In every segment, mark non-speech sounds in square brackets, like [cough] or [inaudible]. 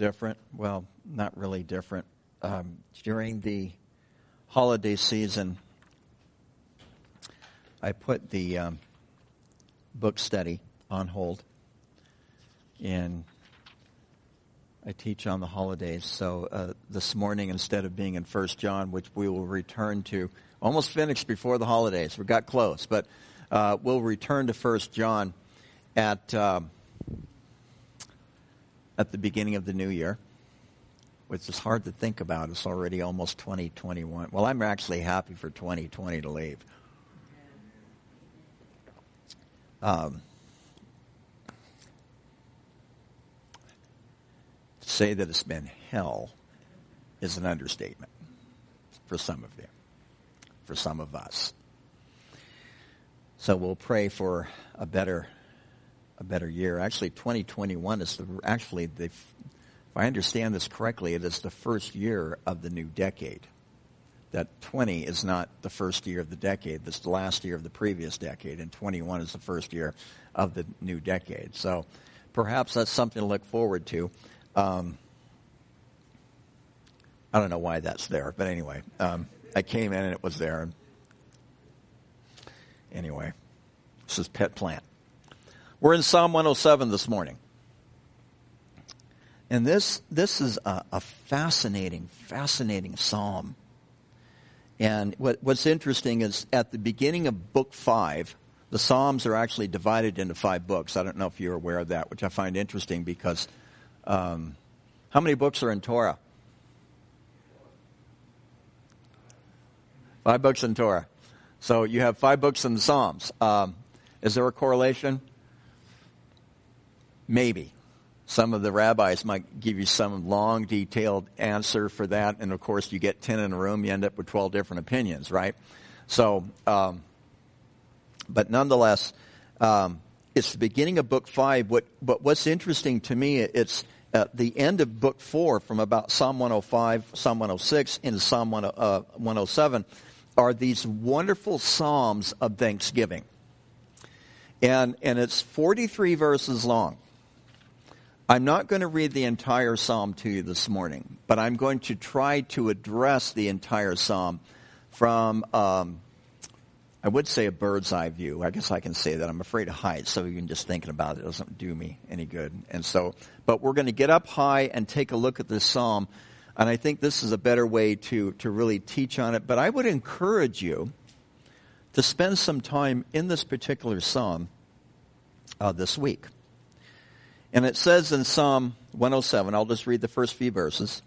different. Well, not really different. Um, during the holiday season, I put the um, book study on hold, and I teach on the holidays. So uh, this morning, instead of being in First John, which we will return to, almost finished before the holidays. We got close, but uh, we'll return to First John at um, at the beginning of the new year, which is hard to think about. It's already almost 2021. Well, I'm actually happy for 2020 to leave. Um, to say that it's been hell is an understatement for some of you, for some of us. So we'll pray for a better, a better year. Actually, 2021 is the, actually the, if I understand this correctly, it is the first year of the new decade that 20 is not the first year of the decade. This is the last year of the previous decade, and 21 is the first year of the new decade. So perhaps that's something to look forward to. Um, I don't know why that's there, but anyway, um, I came in and it was there. Anyway, this is Pet Plant. We're in Psalm 107 this morning. And this, this is a, a fascinating, fascinating psalm. And what, what's interesting is at the beginning of book five, the Psalms are actually divided into five books. I don't know if you're aware of that, which I find interesting because um, how many books are in Torah? Five books in Torah. So you have five books in the Psalms. Um, is there a correlation? Maybe. Some of the rabbis might give you some long, detailed answer for that, and of course, you get 10 in a room, you end up with 12 different opinions, right? So, um, but nonetheless, um, it's the beginning of book five. What, but what's interesting to me, it's at the end of book four, from about Psalm 105, Psalm 106, into Psalm 10, uh, 107, are these wonderful psalms of thanksgiving. And, and it's 43 verses long. I'm not going to read the entire psalm to you this morning, but I'm going to try to address the entire psalm from, um, I would say a bird's eye view. I guess I can say that. I'm afraid of heights, so even just thinking about it doesn't do me any good. And so, but we're going to get up high and take a look at this psalm. And I think this is a better way to, to really teach on it. But I would encourage you to spend some time in this particular psalm uh, this week. And it says in Psalm 107, I'll just read the first few verses.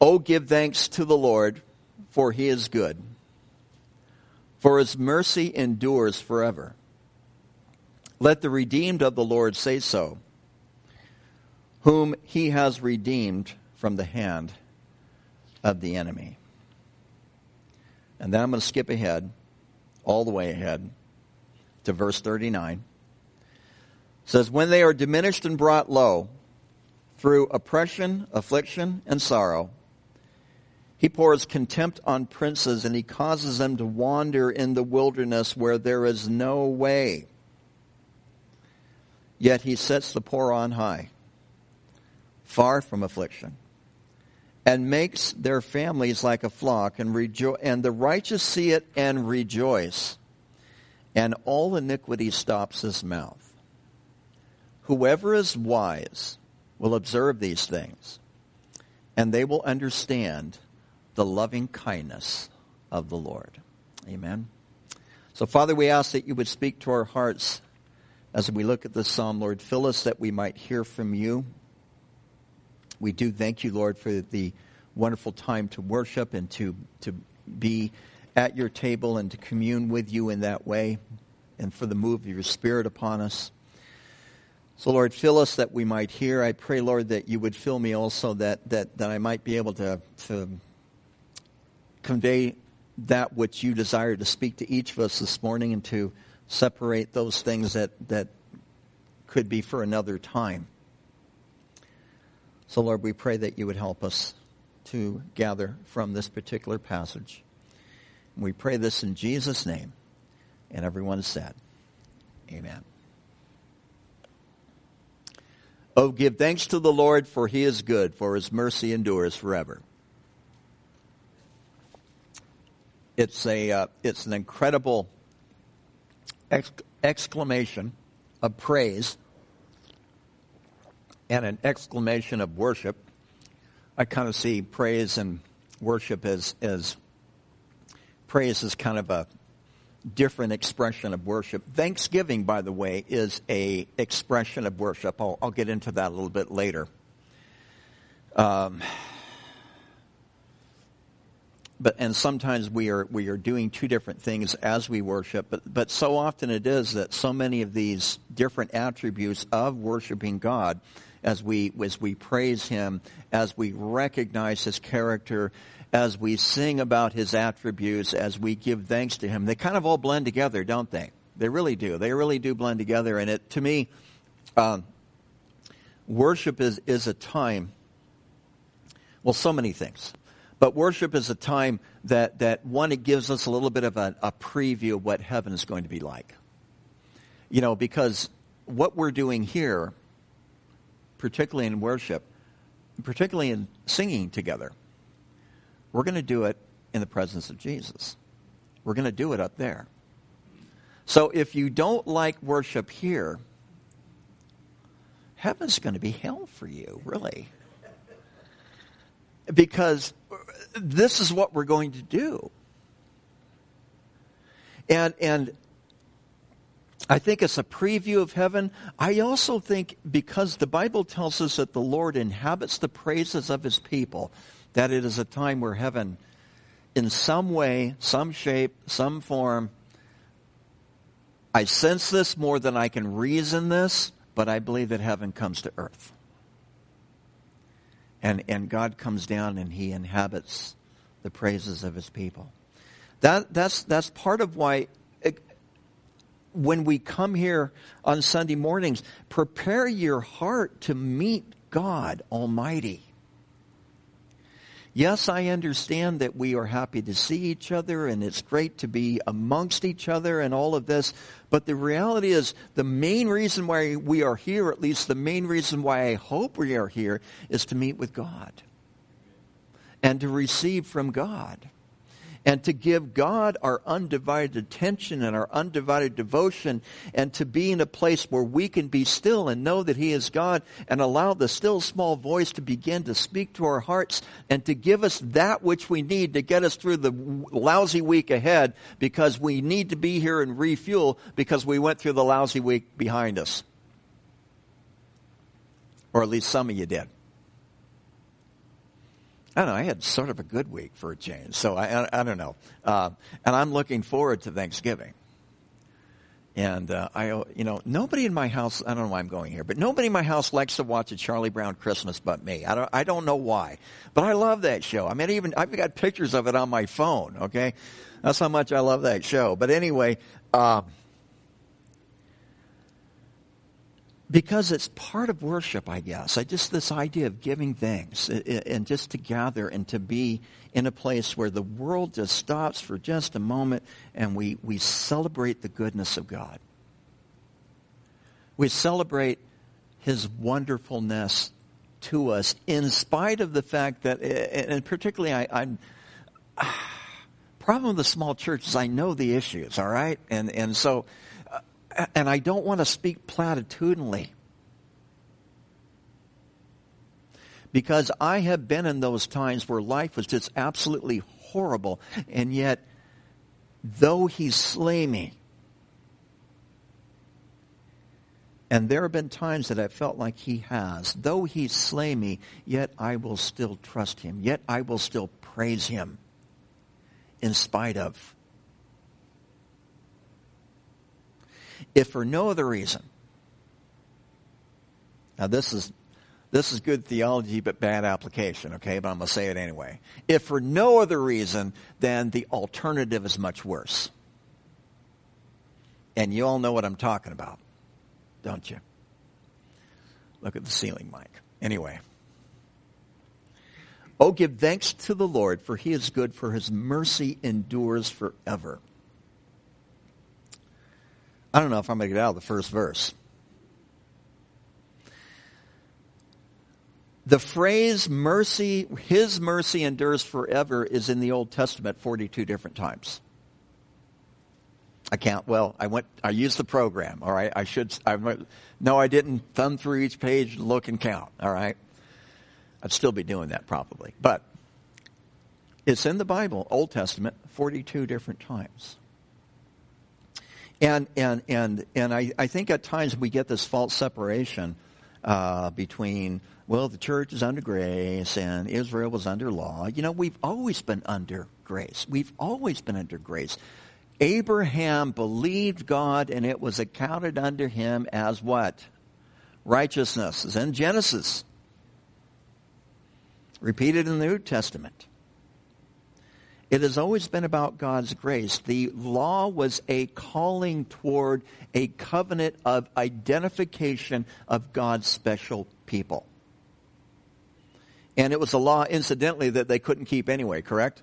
Oh, give thanks to the Lord, for he is good, for his mercy endures forever. Let the redeemed of the Lord say so, whom he has redeemed from the hand of the enemy. And then I'm going to skip ahead, all the way ahead, to verse 39 says, When they are diminished and brought low through oppression, affliction, and sorrow, he pours contempt on princes and he causes them to wander in the wilderness where there is no way. Yet he sets the poor on high, far from affliction, and makes their families like a flock, and, rejo- and the righteous see it and rejoice, and all iniquity stops his mouth. Whoever is wise will observe these things, and they will understand the loving kindness of the Lord. Amen. So, Father, we ask that you would speak to our hearts as we look at this psalm, Lord. Fill us that we might hear from you. We do thank you, Lord, for the wonderful time to worship and to, to be at your table and to commune with you in that way, and for the move of your Spirit upon us. So, Lord, fill us that we might hear. I pray, Lord, that you would fill me also that, that, that I might be able to, to convey that which you desire to speak to each of us this morning and to separate those things that, that could be for another time. So, Lord, we pray that you would help us to gather from this particular passage. We pray this in Jesus' name. And everyone said, Amen. Oh, give thanks to the Lord, for he is good, for his mercy endures forever. It's, a, uh, it's an incredible exc- exclamation of praise and an exclamation of worship. I kind of see praise and worship as, as praise is kind of a different expression of worship. Thanksgiving, by the way, is a expression of worship. I'll, I'll get into that a little bit later. Um, but and sometimes we are we are doing two different things as we worship. But but so often it is that so many of these different attributes of worshiping God, as we as we praise Him, as we recognize His character as we sing about his attributes, as we give thanks to him, they kind of all blend together, don't they? They really do. They really do blend together. And it, to me, um, worship is, is a time, well, so many things. But worship is a time that, that one, it gives us a little bit of a, a preview of what heaven is going to be like. You know, because what we're doing here, particularly in worship, particularly in singing together, we're going to do it in the presence of Jesus. We're going to do it up there. So if you don't like worship here, heaven's going to be hell for you, really. Because this is what we're going to do. And and I think it's a preview of heaven. I also think because the Bible tells us that the Lord inhabits the praises of his people, that it is a time where heaven, in some way, some shape, some form, I sense this more than I can reason this, but I believe that heaven comes to earth. And, and God comes down and he inhabits the praises of his people. That, that's, that's part of why it, when we come here on Sunday mornings, prepare your heart to meet God Almighty. Yes, I understand that we are happy to see each other and it's great to be amongst each other and all of this. But the reality is the main reason why we are here, at least the main reason why I hope we are here, is to meet with God and to receive from God and to give God our undivided attention and our undivided devotion and to be in a place where we can be still and know that He is God and allow the still small voice to begin to speak to our hearts and to give us that which we need to get us through the lousy week ahead because we need to be here and refuel because we went through the lousy week behind us. Or at least some of you did. I don't know. I had sort of a good week for a change, so I, I, I don't know. Uh, and I'm looking forward to Thanksgiving. And uh, I, you know, nobody in my house. I don't know why I'm going here, but nobody in my house likes to watch a Charlie Brown Christmas but me. I don't. I don't know why, but I love that show. I mean, even I've got pictures of it on my phone. Okay, that's how much I love that show. But anyway. Uh, because it's part of worship, I guess. I just this idea of giving thanks uh, uh, and just to gather and to be in a place where the world just stops for just a moment and we, we celebrate the goodness of God. We celebrate his wonderfulness to us in spite of the fact that, uh, and particularly I, I'm, [sighs] problem with the small church is I know the issues, all right? And, and so, and I don't want to speak platitudinally. Because I have been in those times where life was just absolutely horrible, and yet, though he slay me, and there have been times that I felt like he has, though he slay me, yet I will still trust him, yet I will still praise him in spite of if for no other reason. Now this is this is good theology but bad application, okay, but I'm going to say it anyway. If for no other reason, then the alternative is much worse. And you all know what I'm talking about, don't you? Look at the ceiling, Mike. Anyway. Oh, give thanks to the Lord, for he is good, for his mercy endures forever. I don't know if I'm going to get out of the first verse. The phrase mercy, his mercy endures forever is in the Old Testament 42 different times. I can't, well, I went, I used the program, all right? I should, I, no, I didn't thumb through each page, look and count, all right? I'd still be doing that probably. But it's in the Bible, Old Testament, 42 different times. And, and, and, and I, I think at times we get this false separation uh, between, well, the church is under grace and Israel was under law. You know, we've always been under grace. We've always been under grace. Abraham believed God and it was accounted unto him as what? Righteousness. It's in Genesis. Repeated in the New Testament. It has always been about God's grace. The law was a calling toward a covenant of identification of God's special people. And it was a law, incidentally, that they couldn't keep anyway, correct?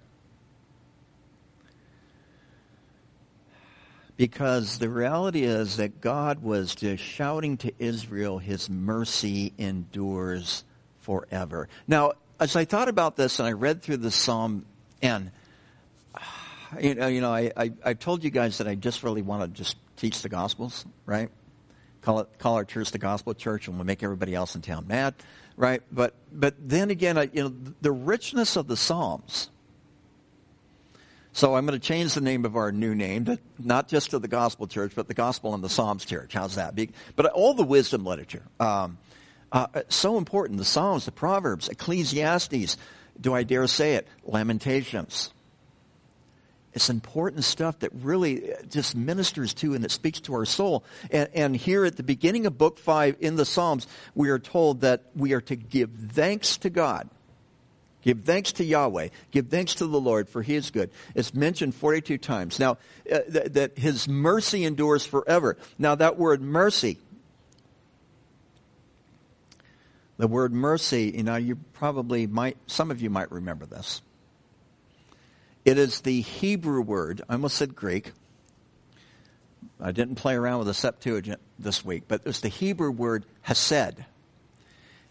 Because the reality is that God was just shouting to Israel, His mercy endures forever. Now, as I thought about this and I read through the Psalm, and you know, you know I, I, I told you guys that I just really want to just teach the Gospels, right? Call it, call our church the Gospel Church, and we'll make everybody else in town mad, right? But, but then again, I, you know, the richness of the Psalms so I'm going to change the name of our new name, to, not just to the Gospel Church, but the Gospel and the Psalms Church. How's that? But all the wisdom literature. Um, uh, so important. The Psalms, the Proverbs, Ecclesiastes. Do I dare say it? Lamentations. It's important stuff that really just ministers to and it speaks to our soul. And, and, here at the beginning of Book 5 in the Psalms, we are told that we are to give thanks to God Give thanks to Yahweh. Give thanks to the Lord, for he is good. It's mentioned 42 times. Now, uh, th- that his mercy endures forever. Now, that word mercy, the word mercy, you know, you probably might, some of you might remember this. It is the Hebrew word, I almost said Greek. I didn't play around with the Septuagint this week, but it's the Hebrew word hesed.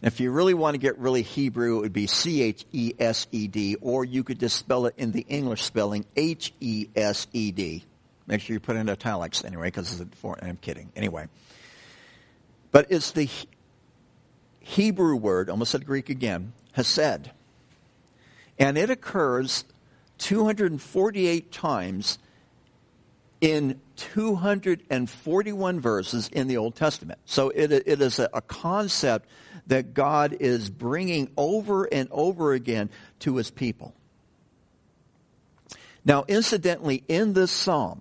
If you really want to get really Hebrew, it would be C-H-E-S-E-D, or you could just spell it in the English spelling, H-E-S-E-D. Make sure you put it in italics anyway, because I'm kidding. Anyway. But it's the Hebrew word, almost said Greek again, hesed. And it occurs 248 times in 241 verses in the Old Testament. So it, it is a, concept that God is bringing over and over again to his people. Now, incidentally, in this psalm,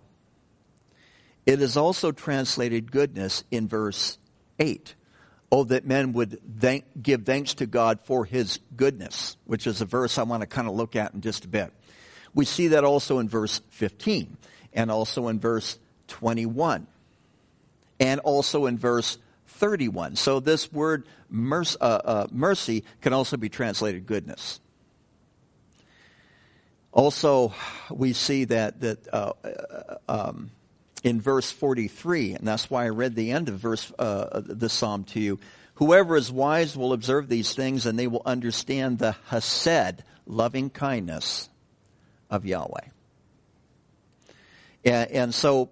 it is also translated goodness in verse 8. Oh, that men would thank, give thanks to God for his goodness, which is a verse I want to kind of look at in just a bit. We see that also in verse 15 and also in verse 21 and also in verse 31. So this word mercy, uh, uh, mercy can also be translated goodness. Also, we see that that uh, uh um, in verse 43, and that's why I read the end of verse uh, the psalm to you. Whoever is wise will observe these things, and they will understand the hesed, loving kindness of Yahweh. And, and so,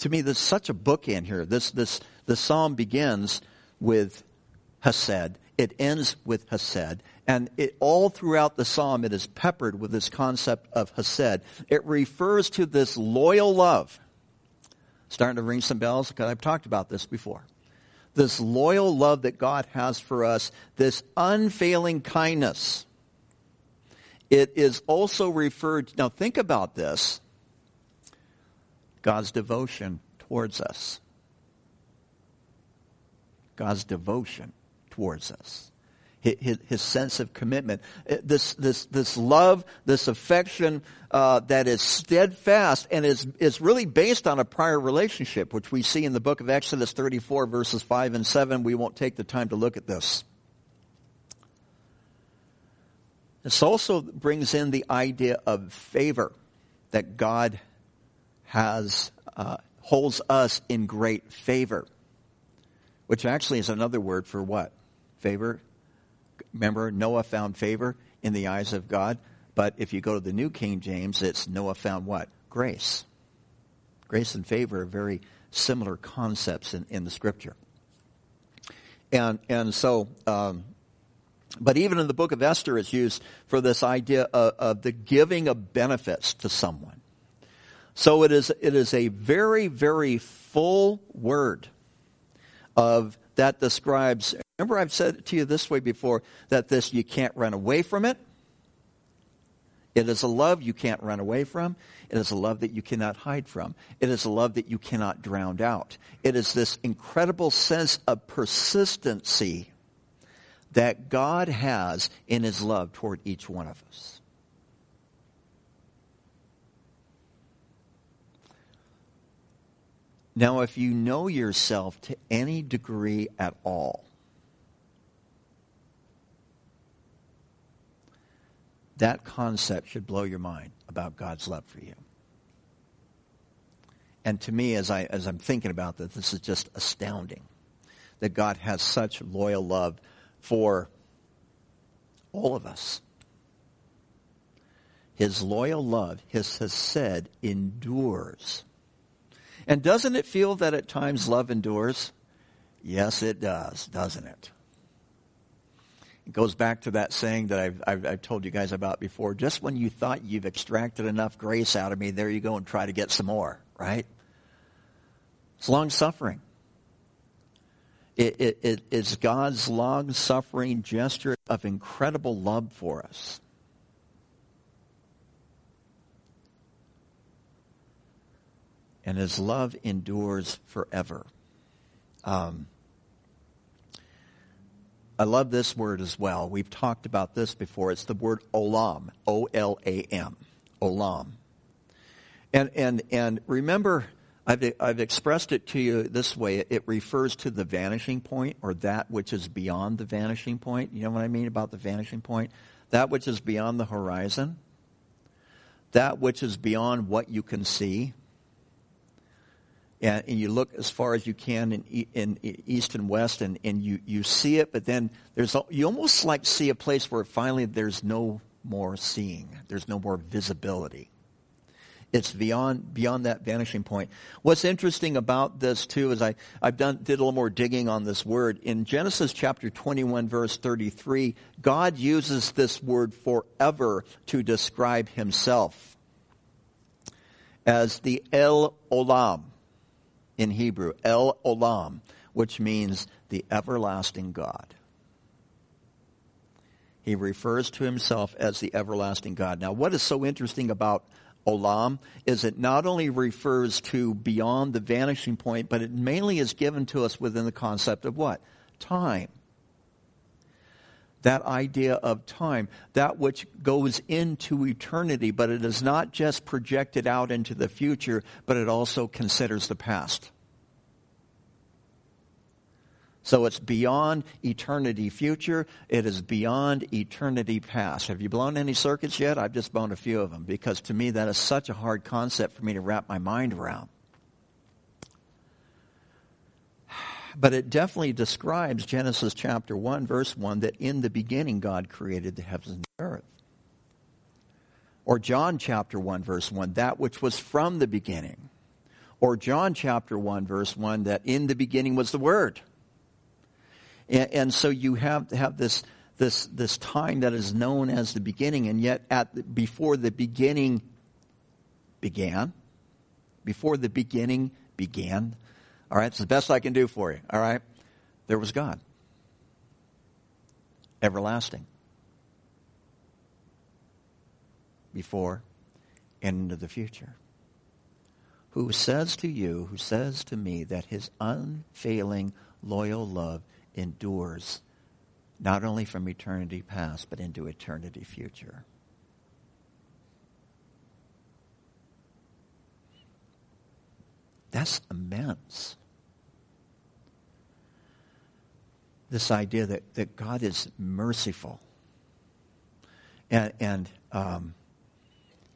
to me, there's such a book in here. This, this, the psalm begins with Hesed. It ends with Hesed. And it, all throughout the psalm, it is peppered with this concept of Hesed. It refers to this loyal love. Starting to ring some bells because I've talked about this before. This loyal love that God has for us, this unfailing kindness. It is also referred, now think about this. God's devotion towards us. God's devotion towards us. His, his, sense of commitment. Uh, this, this, this love, this affection uh, that is steadfast and is, is really based on a prior relationship, which we see in the book of Exodus 34, verses 5 and 7. We won't take the time to look at this. This also brings in the idea of favor that God has uh, holds us in great favor, which actually is another word for what? Favor? Remember, Noah found favor in the eyes of God. But if you go to the New King James, it's Noah found what? Grace. Grace and favor are very similar concepts in, in the scripture. And, and so, um, but even in the book of Esther, it's used for this idea of, of the giving of benefits to someone. So it is, it is a very, very full word of that describes, remember I've said it to you this way before, that this, you can't run away from it. It is a love you can't run away from. It is a love that you cannot hide from. It is a love that you cannot drown out. It is this incredible sense of persistency that God has in his love toward each one of us. Now, if you know yourself to any degree at all, that concept should blow your mind about God's love for you. And to me, as, I, as I'm thinking about this, this is just astounding that God has such loyal love for all of us. His loyal love, his hesed, endures and doesn't it feel that at times love endures? Yes, it does, doesn't it? It goes back to that saying that I've, I've, I've, told you guys about before. Just when you thought you've extracted enough grace out of me, there you go and try to get some more, right? It's long suffering. It, it, it, it's God's long suffering gesture of incredible love for us. and his love endures forever. Um, I love this word as well. We've talked about this before. It's the word olam, O L A M, olam. And and and remember, I've I've expressed it to you this way. It refers to the vanishing point, or that which is beyond the vanishing point. You know what I mean about the vanishing point? That which is beyond the horizon. That which is beyond what you can see and, and, you look as far as you can in, in, east and west, and, and you, you see it, but then there's you almost like see a place where finally there's no more seeing, there's no more visibility. It's beyond beyond that vanishing point. What's interesting about this too is I I've done did a little more digging on this word in Genesis chapter 21 verse 33. God uses this word forever to describe Himself as the El Olam in Hebrew, El Olam, which means the everlasting God. He refers to himself as the everlasting God. Now, what is so interesting about Olam is it not only refers to beyond the vanishing point, but it mainly is given to us within the concept of what? Time that idea of time, that which goes into eternity, but it is not just projected out into the future, but it also considers the past. So it's beyond eternity future. It is beyond eternity past. Have you blown any circuits yet? I've just blown a few of them because to me that is such a hard concept for me to wrap my mind around. But it definitely describes Genesis chapter 1, verse 1, that in the beginning God created the heavens and the earth. Or John chapter 1, verse 1, that which was from the beginning. Or John chapter 1, verse 1, that in the beginning was the Word. And, and so you have, have this, this, this time that is known as the beginning, and yet at, before the beginning began, before the beginning began, all right, it's the best I can do for you. All right, there was God, everlasting, before and into the future, who says to you, who says to me that his unfailing, loyal love endures not only from eternity past, but into eternity future. That's immense. This idea that, that God is merciful. And, and um,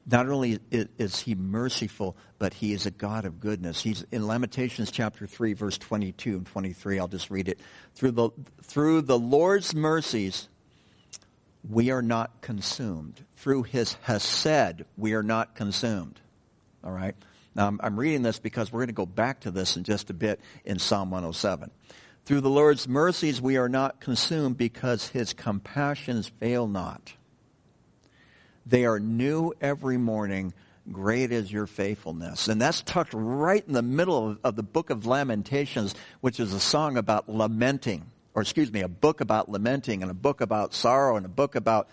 not only is he merciful, but he is a God of goodness. He's in Lamentations chapter 3, verse 22 and 23. I'll just read it. Through the, through the Lord's mercies, we are not consumed. Through his hesed, we are not consumed. All right? Now, I'm, I'm reading this because we're going to go back to this in just a bit in Psalm 107. Through the Lord's mercies, we are not consumed because his compassions fail not. They are new every morning. Great is your faithfulness. And that's tucked right in the middle of, of the book of Lamentations, which is a song about lamenting or excuse me, a book about lamenting and a book about sorrow and a book about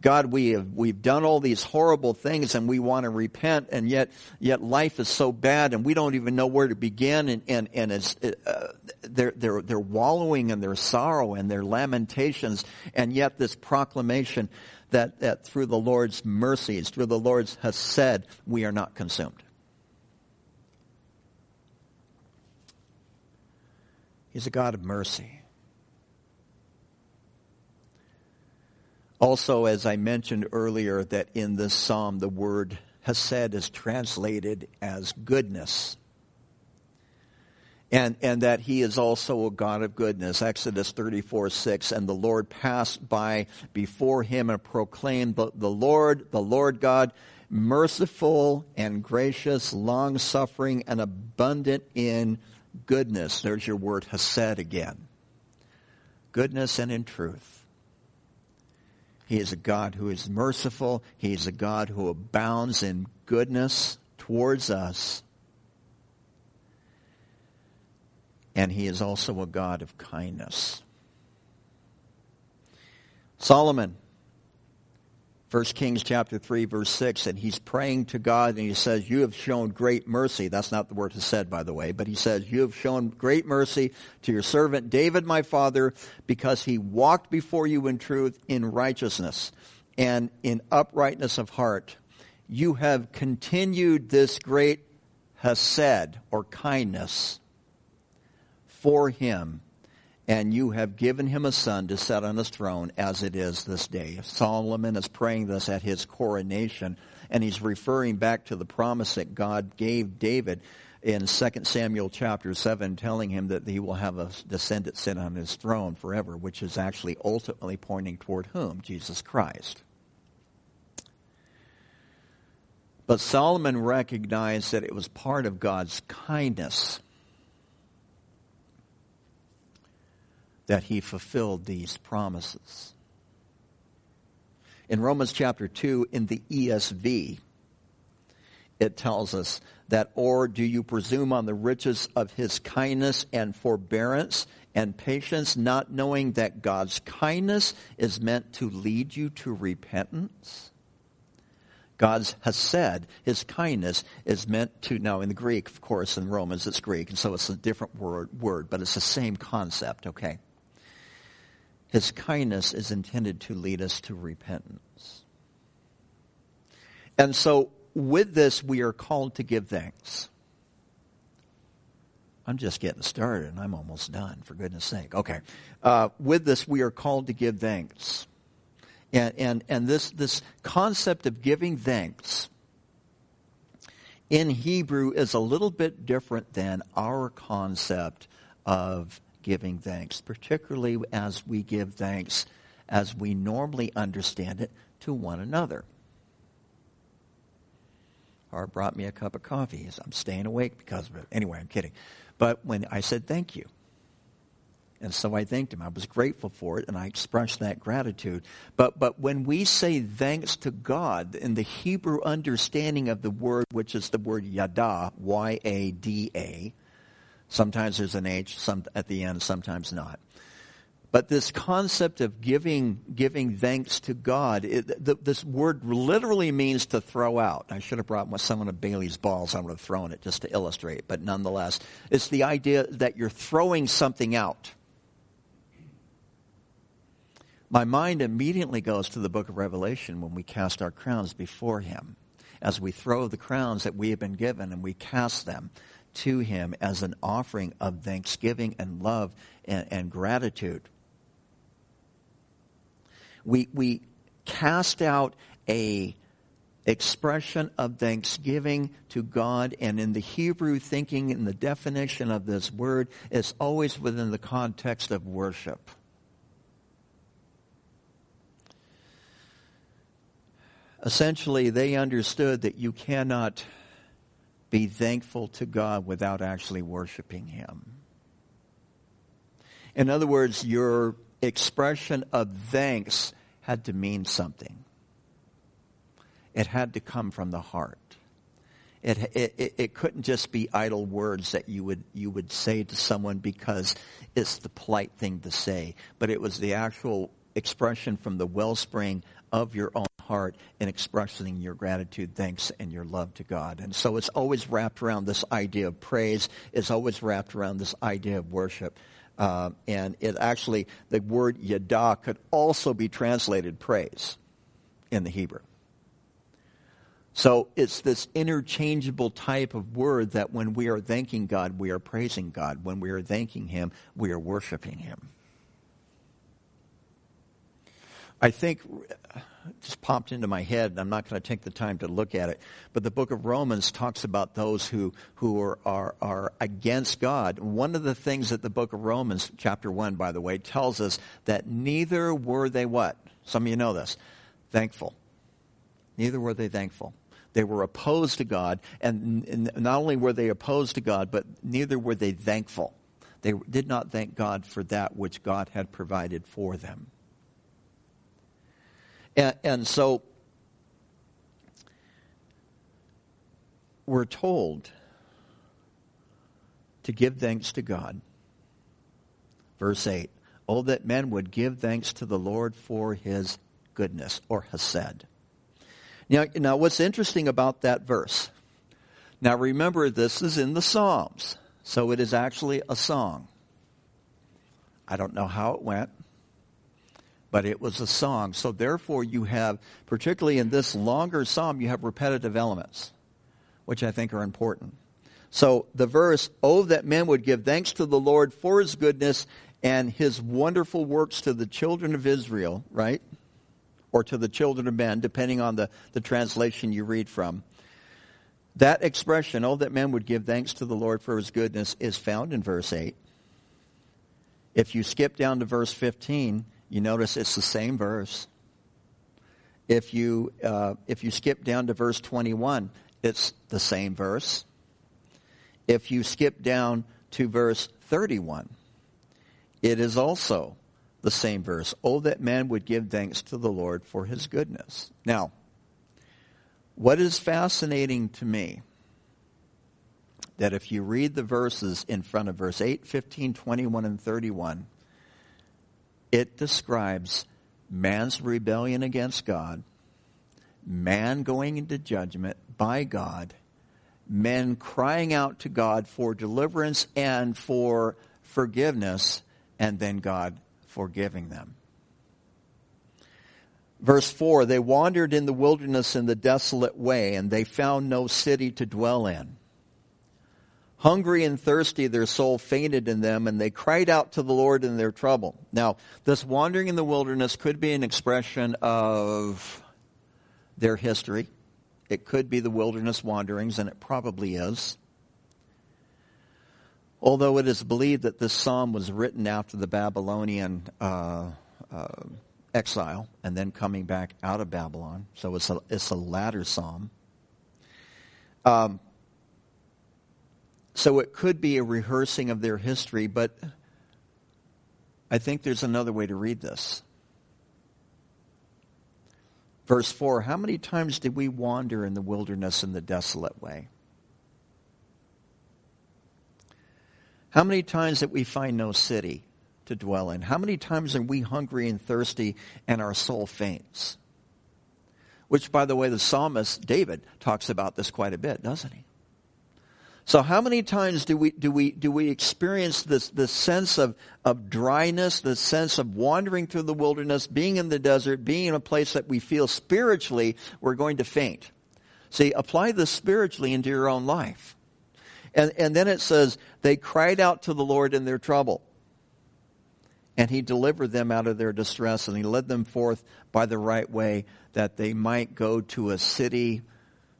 God, we have, we've done all these horrible things and we want to repent and yet, yet life is so bad and we don't even know where to begin and, and, and it's, uh, they're, they're, they're wallowing in their sorrow and their lamentations and yet this proclamation that, that through the Lord's mercies, through the Lord's hesed, we are not consumed. He's a God of mercy. Also, as I mentioned earlier, that in this psalm the word hesed is translated as goodness. And, and that he is also a God of goodness. Exodus 34, 6. And the Lord passed by before him and proclaimed, the, the Lord, the Lord God, merciful and gracious, long suffering and abundant in goodness. There's your word hesed again. Goodness and in truth. He is a God who is merciful. He is a God who abounds in goodness towards us. And he is also a God of kindness. Solomon 1 Kings chapter 3 verse 6, and he's praying to God and he says, you have shown great mercy. That's not the word hesed, by the way, but he says, you have shown great mercy to your servant David, my father, because he walked before you in truth, in righteousness, and in uprightness of heart. You have continued this great hesed or kindness for him and you have given him a son to set on his throne as it is this day. Solomon is praying this at his coronation, and he's referring back to the promise that God gave David in 2 Samuel chapter 7, telling him that he will have a descendant sit on his throne forever, which is actually ultimately pointing toward whom? Jesus Christ. But Solomon recognized that it was part of God's kindness that he fulfilled these promises. In Romans chapter 2, in the ESV, it tells us that, or do you presume on the riches of his kindness and forbearance and patience, not knowing that God's kindness is meant to lead you to repentance? God has said his kindness is meant to, now in the Greek, of course, in Romans it's Greek, and so it's a different word, word but it's the same concept, okay? His kindness is intended to lead us to repentance. And so, with this, we are called to give thanks. I'm just getting started and I'm almost done, for goodness sake. Okay. Uh, with this, we are called to give thanks. And, and, and this, this concept of giving thanks in Hebrew is a little bit different than our concept of giving thanks, particularly as we give thanks as we normally understand it to one another. Art brought me a cup of coffee. I'm staying awake because of it. Anyway, I'm kidding. But when I said thank you, and so I thanked him. I was grateful for it, and I expressed that gratitude. But, but when we say thanks to God, in the Hebrew understanding of the word, which is the word yada, Y-A-D-A, Sometimes there's an H some, at the end, sometimes not. But this concept of giving, giving thanks to God, it, this word literally means to throw out. I should have brought someone of Bailey's balls. I would have thrown it just to illustrate. But nonetheless, it's the idea that you're throwing something out. My mind immediately goes to the book of Revelation when we cast our crowns before Him. As we throw the crowns that we have been given and we cast them to him as an offering of thanksgiving and love and, and gratitude. We, we cast out a expression of thanksgiving to God. And in the Hebrew thinking, in the definition of this word, it's always within the context of worship. essentially they understood that you cannot be thankful to God without actually worshiping Him. In other words, your expression of thanks had to mean something. It had to come from the heart. It, it, it couldn't just be idle words that you would, you would say to someone because it's the polite thing to say, but it was the actual expression from the wellspring of your own heart in expressing your gratitude, thanks, and your love to God. And so it's always wrapped around this idea of praise. It's always wrapped around this idea of worship. Uh, and it actually, the word yada could also be translated praise in the Hebrew. So it's this interchangeable type of word that when we are thanking God, we are praising God. When we are thanking Him, we are worshiping Him. I think uh, just popped into my head, and I'm not going to take the time to look at it, but the book of Romans talks about those who, who are, are, are against God. One of the things that the book of Romans, chapter 1, by the way, tells us that neither were they what? Some of you know this. Thankful. Neither were they thankful. They were opposed to God, and not only were they opposed to God, but neither were they thankful. They did not thank God for that which God had provided for them. And, and so we're told to give thanks to God. Verse 8 Oh, that men would give thanks to the Lord for his goodness, or Hesed. Now, now, what's interesting about that verse? Now, remember, this is in the Psalms, so it is actually a song. I don't know how it went but it was a song. So therefore you have, particularly in this longer psalm, you have repetitive elements, which I think are important. So the verse, Oh, that men would give thanks to the Lord for his goodness and his wonderful works to the children of Israel, right? Or to the children of men, depending on the, the translation you read from. That expression, Oh, that men would give thanks to the Lord for his goodness, is found in verse 8. If you skip down to verse 15, you notice it's the same verse. If you, uh, if you skip down to verse 21, it's the same verse. If you skip down to verse 31, it is also the same verse. Oh, that man would give thanks to the Lord for his goodness. Now, what is fascinating to me, that if you read the verses in front of verse 8, 15, 21, and 31, it describes man's rebellion against God, man going into judgment by God, men crying out to God for deliverance and for forgiveness, and then God forgiving them. Verse 4 They wandered in the wilderness in the desolate way, and they found no city to dwell in. Hungry and thirsty, their soul fainted in them, and they cried out to the Lord in their trouble. Now, this wandering in the wilderness could be an expression of their history. It could be the wilderness wanderings, and it probably is. Although it is believed that this psalm was written after the Babylonian uh, uh, exile and then coming back out of Babylon, so it's a, it's a latter psalm. Um, so it could be a rehearsing of their history, but I think there's another way to read this. Verse 4 How many times did we wander in the wilderness in the desolate way? How many times did we find no city to dwell in? How many times are we hungry and thirsty and our soul faints? Which, by the way, the psalmist David talks about this quite a bit, doesn't he? So how many times do we, do we, do we experience this, this sense of, of dryness, the sense of wandering through the wilderness, being in the desert, being in a place that we feel spiritually we're going to faint? See, apply this spiritually into your own life. And, and then it says, they cried out to the Lord in their trouble. And he delivered them out of their distress, and he led them forth by the right way that they might go to a city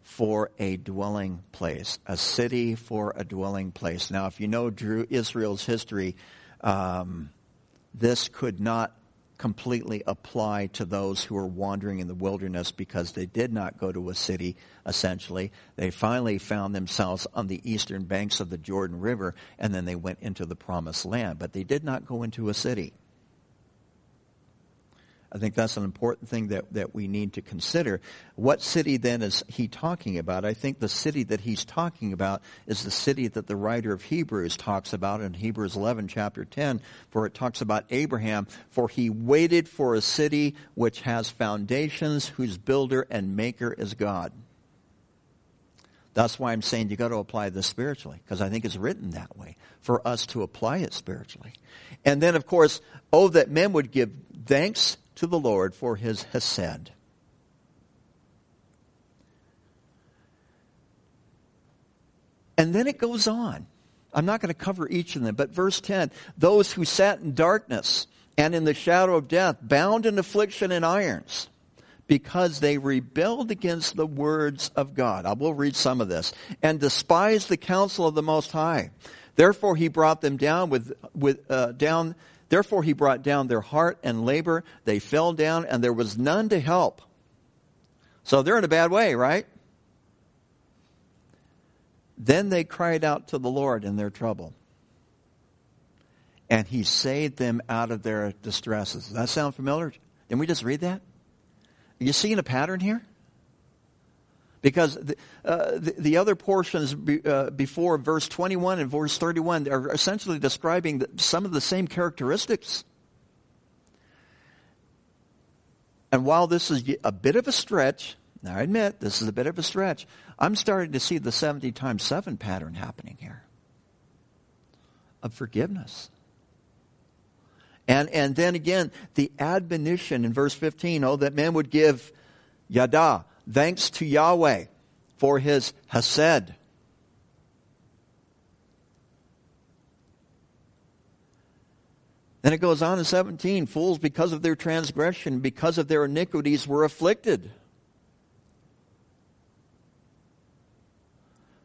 for a dwelling place, a city for a dwelling place. Now, if you know Israel's history, um, this could not completely apply to those who were wandering in the wilderness because they did not go to a city, essentially. They finally found themselves on the eastern banks of the Jordan River, and then they went into the promised land. But they did not go into a city. I think that's an important thing that, that we need to consider. What city then is he talking about? I think the city that he's talking about is the city that the writer of Hebrews talks about in Hebrews 11 chapter 10, for it talks about Abraham, for he waited for a city which has foundations, whose builder and maker is God. That's why I'm saying you got to apply this spiritually, because I think it's written that way for us to apply it spiritually. And then, of course, oh, that men would give thanks to the Lord for his hesed. And then it goes on. I'm not going to cover each of them, but verse 10 those who sat in darkness and in the shadow of death, bound in affliction and irons, because they rebelled against the words of God. I will read some of this. And despised the counsel of the Most High. Therefore, he brought them down with, with uh, down Therefore he brought down their heart and labor. They fell down, and there was none to help. So they're in a bad way, right? Then they cried out to the Lord in their trouble. And he saved them out of their distresses. Does that sound familiar? Didn't we just read that? Are you seeing a pattern here? Because the, uh, the, the, other portions be, uh, before verse 21 and verse 31 are essentially describing the, some of the same characteristics. And while this is a bit of a stretch, I admit this is a bit of a stretch, I'm starting to see the 70 times 7 pattern happening here of forgiveness. And, and then again, the admonition in verse 15, oh, that men would give yada, thanks to Yahweh for his Hesed. Then it goes on in 17 Fools, because of their transgression, because of their iniquities, were afflicted.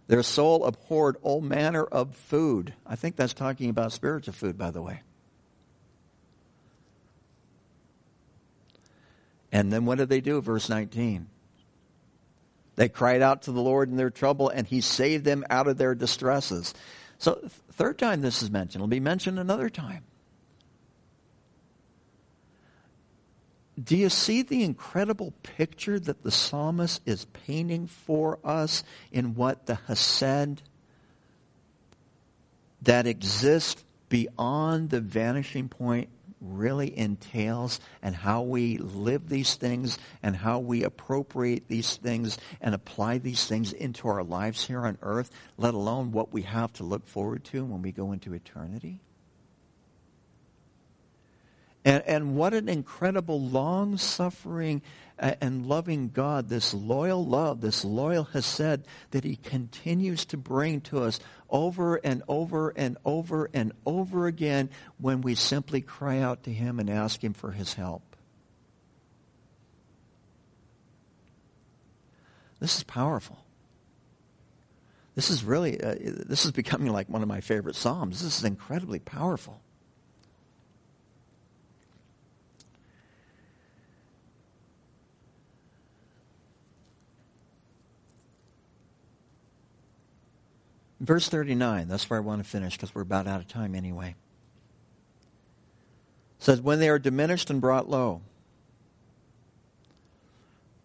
Their soul abhorred all manner of food. I think that's talking about spiritual food, by the way. And then what did they do? Verse 19. They cried out to the Lord in their trouble, and He saved them out of their distresses. So, third time this is mentioned. It'll be mentioned another time. Do you see the incredible picture that the psalmist is painting for us in what the Hesed that exists beyond the vanishing point really entails and how we live these things and how we appropriate these things and apply these things into our lives here on earth, let alone what we have to look forward to when we go into eternity? And, and what an incredible long suffering and loving God, this loyal love, this loyal Hesed that He continues to bring to us over and over and over and over again when we simply cry out to Him and ask Him for His help. This is powerful. This is really, uh, this is becoming like one of my favorite Psalms. This is incredibly powerful. Verse 39, that's where I want to finish because we're about out of time anyway. It says, When they are diminished and brought low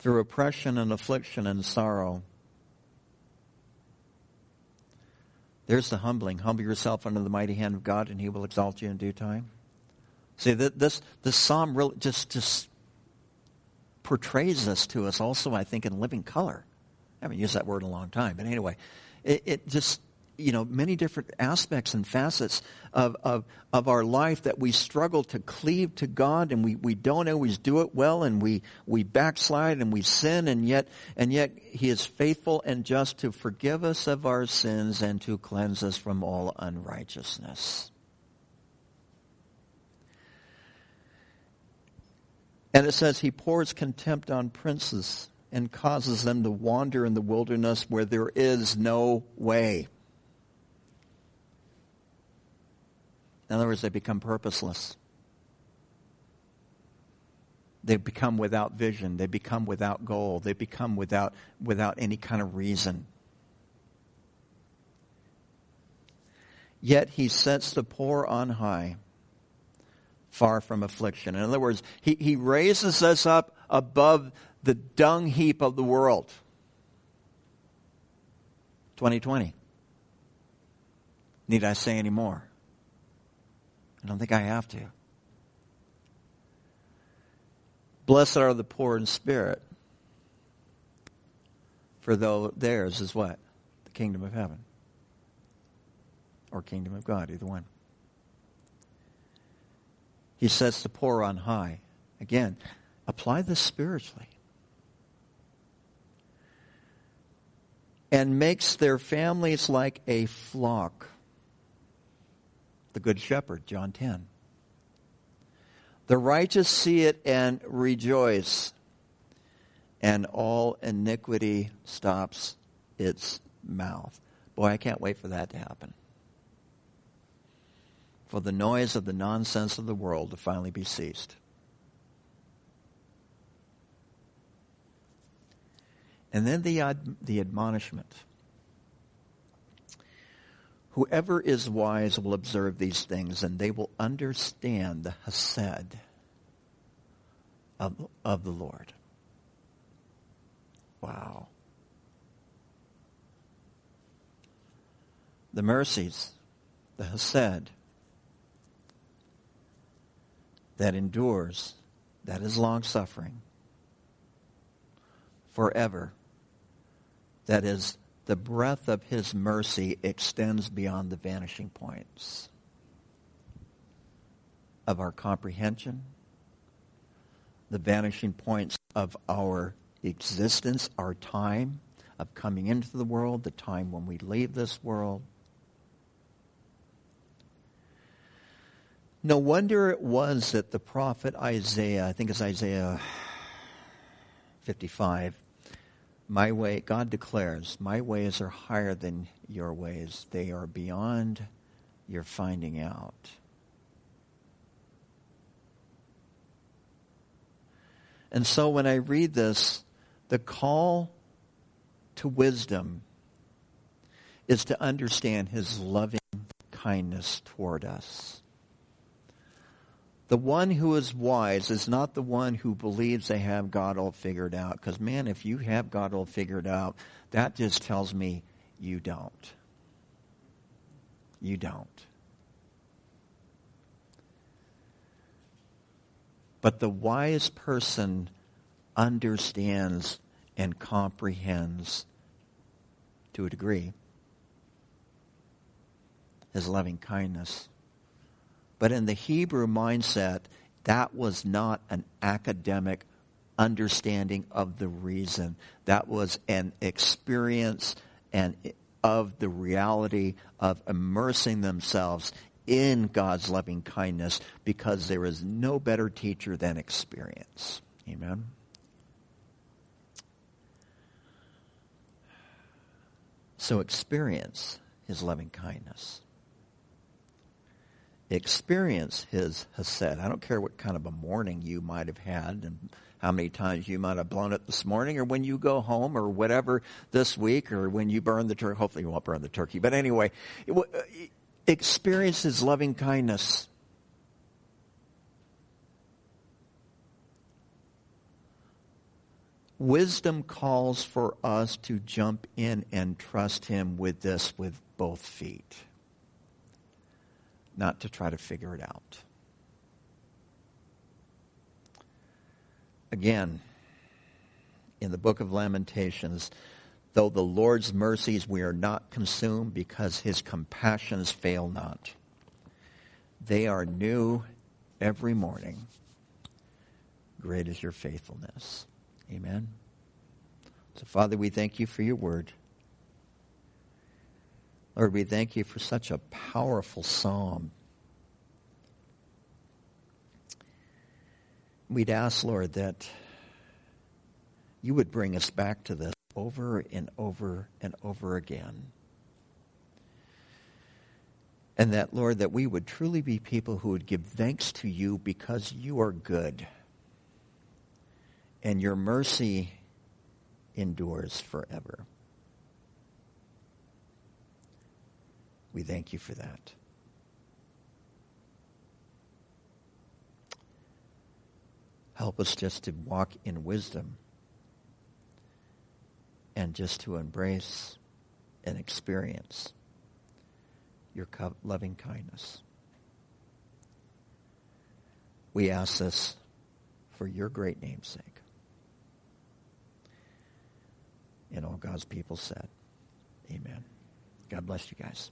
through oppression and affliction and sorrow, there's the humbling. Humble yourself under the mighty hand of God, and he will exalt you in due time. See, this, this psalm really just, just portrays this to us also, I think, in living color. I haven't used that word in a long time, but anyway, it, it just you know, many different aspects and facets of, of, of our life that we struggle to cleave to God and we, we don't always do it well and we, we backslide and we sin and yet, and yet He is faithful and just to forgive us of our sins and to cleanse us from all unrighteousness. And it says He pours contempt on princes and causes them to wander in the wilderness where there is no way. In other words, they become purposeless. They become without vision. They become without goal. They become without, without any kind of reason. Yet he sets the poor on high, far from affliction. In other words, he, he raises us up above the dung heap of the world. 2020. Need I say any more? I don't think I have to. Blessed are the poor in spirit, for though theirs is what? The kingdom of heaven. Or kingdom of God, either one. He sets the poor on high. Again, apply this spiritually. And makes their families like a flock the Good Shepherd, John 10. The righteous see it and rejoice, and all iniquity stops its mouth. Boy, I can't wait for that to happen. For the noise of the nonsense of the world to finally be ceased. And then the, the admonishment. Whoever is wise will observe these things, and they will understand the Hesed of, of the Lord. Wow. The mercies, the Hesed that endures, that is long suffering, forever, that is the breadth of his mercy extends beyond the vanishing points of our comprehension, the vanishing points of our existence, our time of coming into the world, the time when we leave this world. No wonder it was that the prophet Isaiah, I think it's Isaiah 55, my way, God declares, my ways are higher than your ways. They are beyond your finding out. And so when I read this, the call to wisdom is to understand his loving kindness toward us. The one who is wise is not the one who believes they have God all figured out. Because, man, if you have God all figured out, that just tells me you don't. You don't. But the wise person understands and comprehends to a degree his loving kindness but in the Hebrew mindset, that was not an academic understanding of the reason. That was an experience and of the reality of immersing themselves in God's loving kindness because there is no better teacher than experience. Amen. So experience his loving kindness experience his Hesed. I don't care what kind of a morning you might have had and how many times you might have blown it this morning or when you go home or whatever this week or when you burn the turkey. Hopefully you won't burn the turkey. But anyway, uh, experience his loving kindness. Wisdom calls for us to jump in and trust him with this with both feet not to try to figure it out. Again, in the book of Lamentations, though the Lord's mercies we are not consumed because his compassions fail not. They are new every morning. Great is your faithfulness. Amen. So, Father, we thank you for your word. Lord, we thank you for such a powerful psalm. We'd ask, Lord, that you would bring us back to this over and over and over again. And that, Lord, that we would truly be people who would give thanks to you because you are good. and your mercy endures forever. We thank you for that. Help us just to walk in wisdom and just to embrace and experience your loving kindness. We ask this for your great name's sake. And all God's people said, Amen. God bless you guys.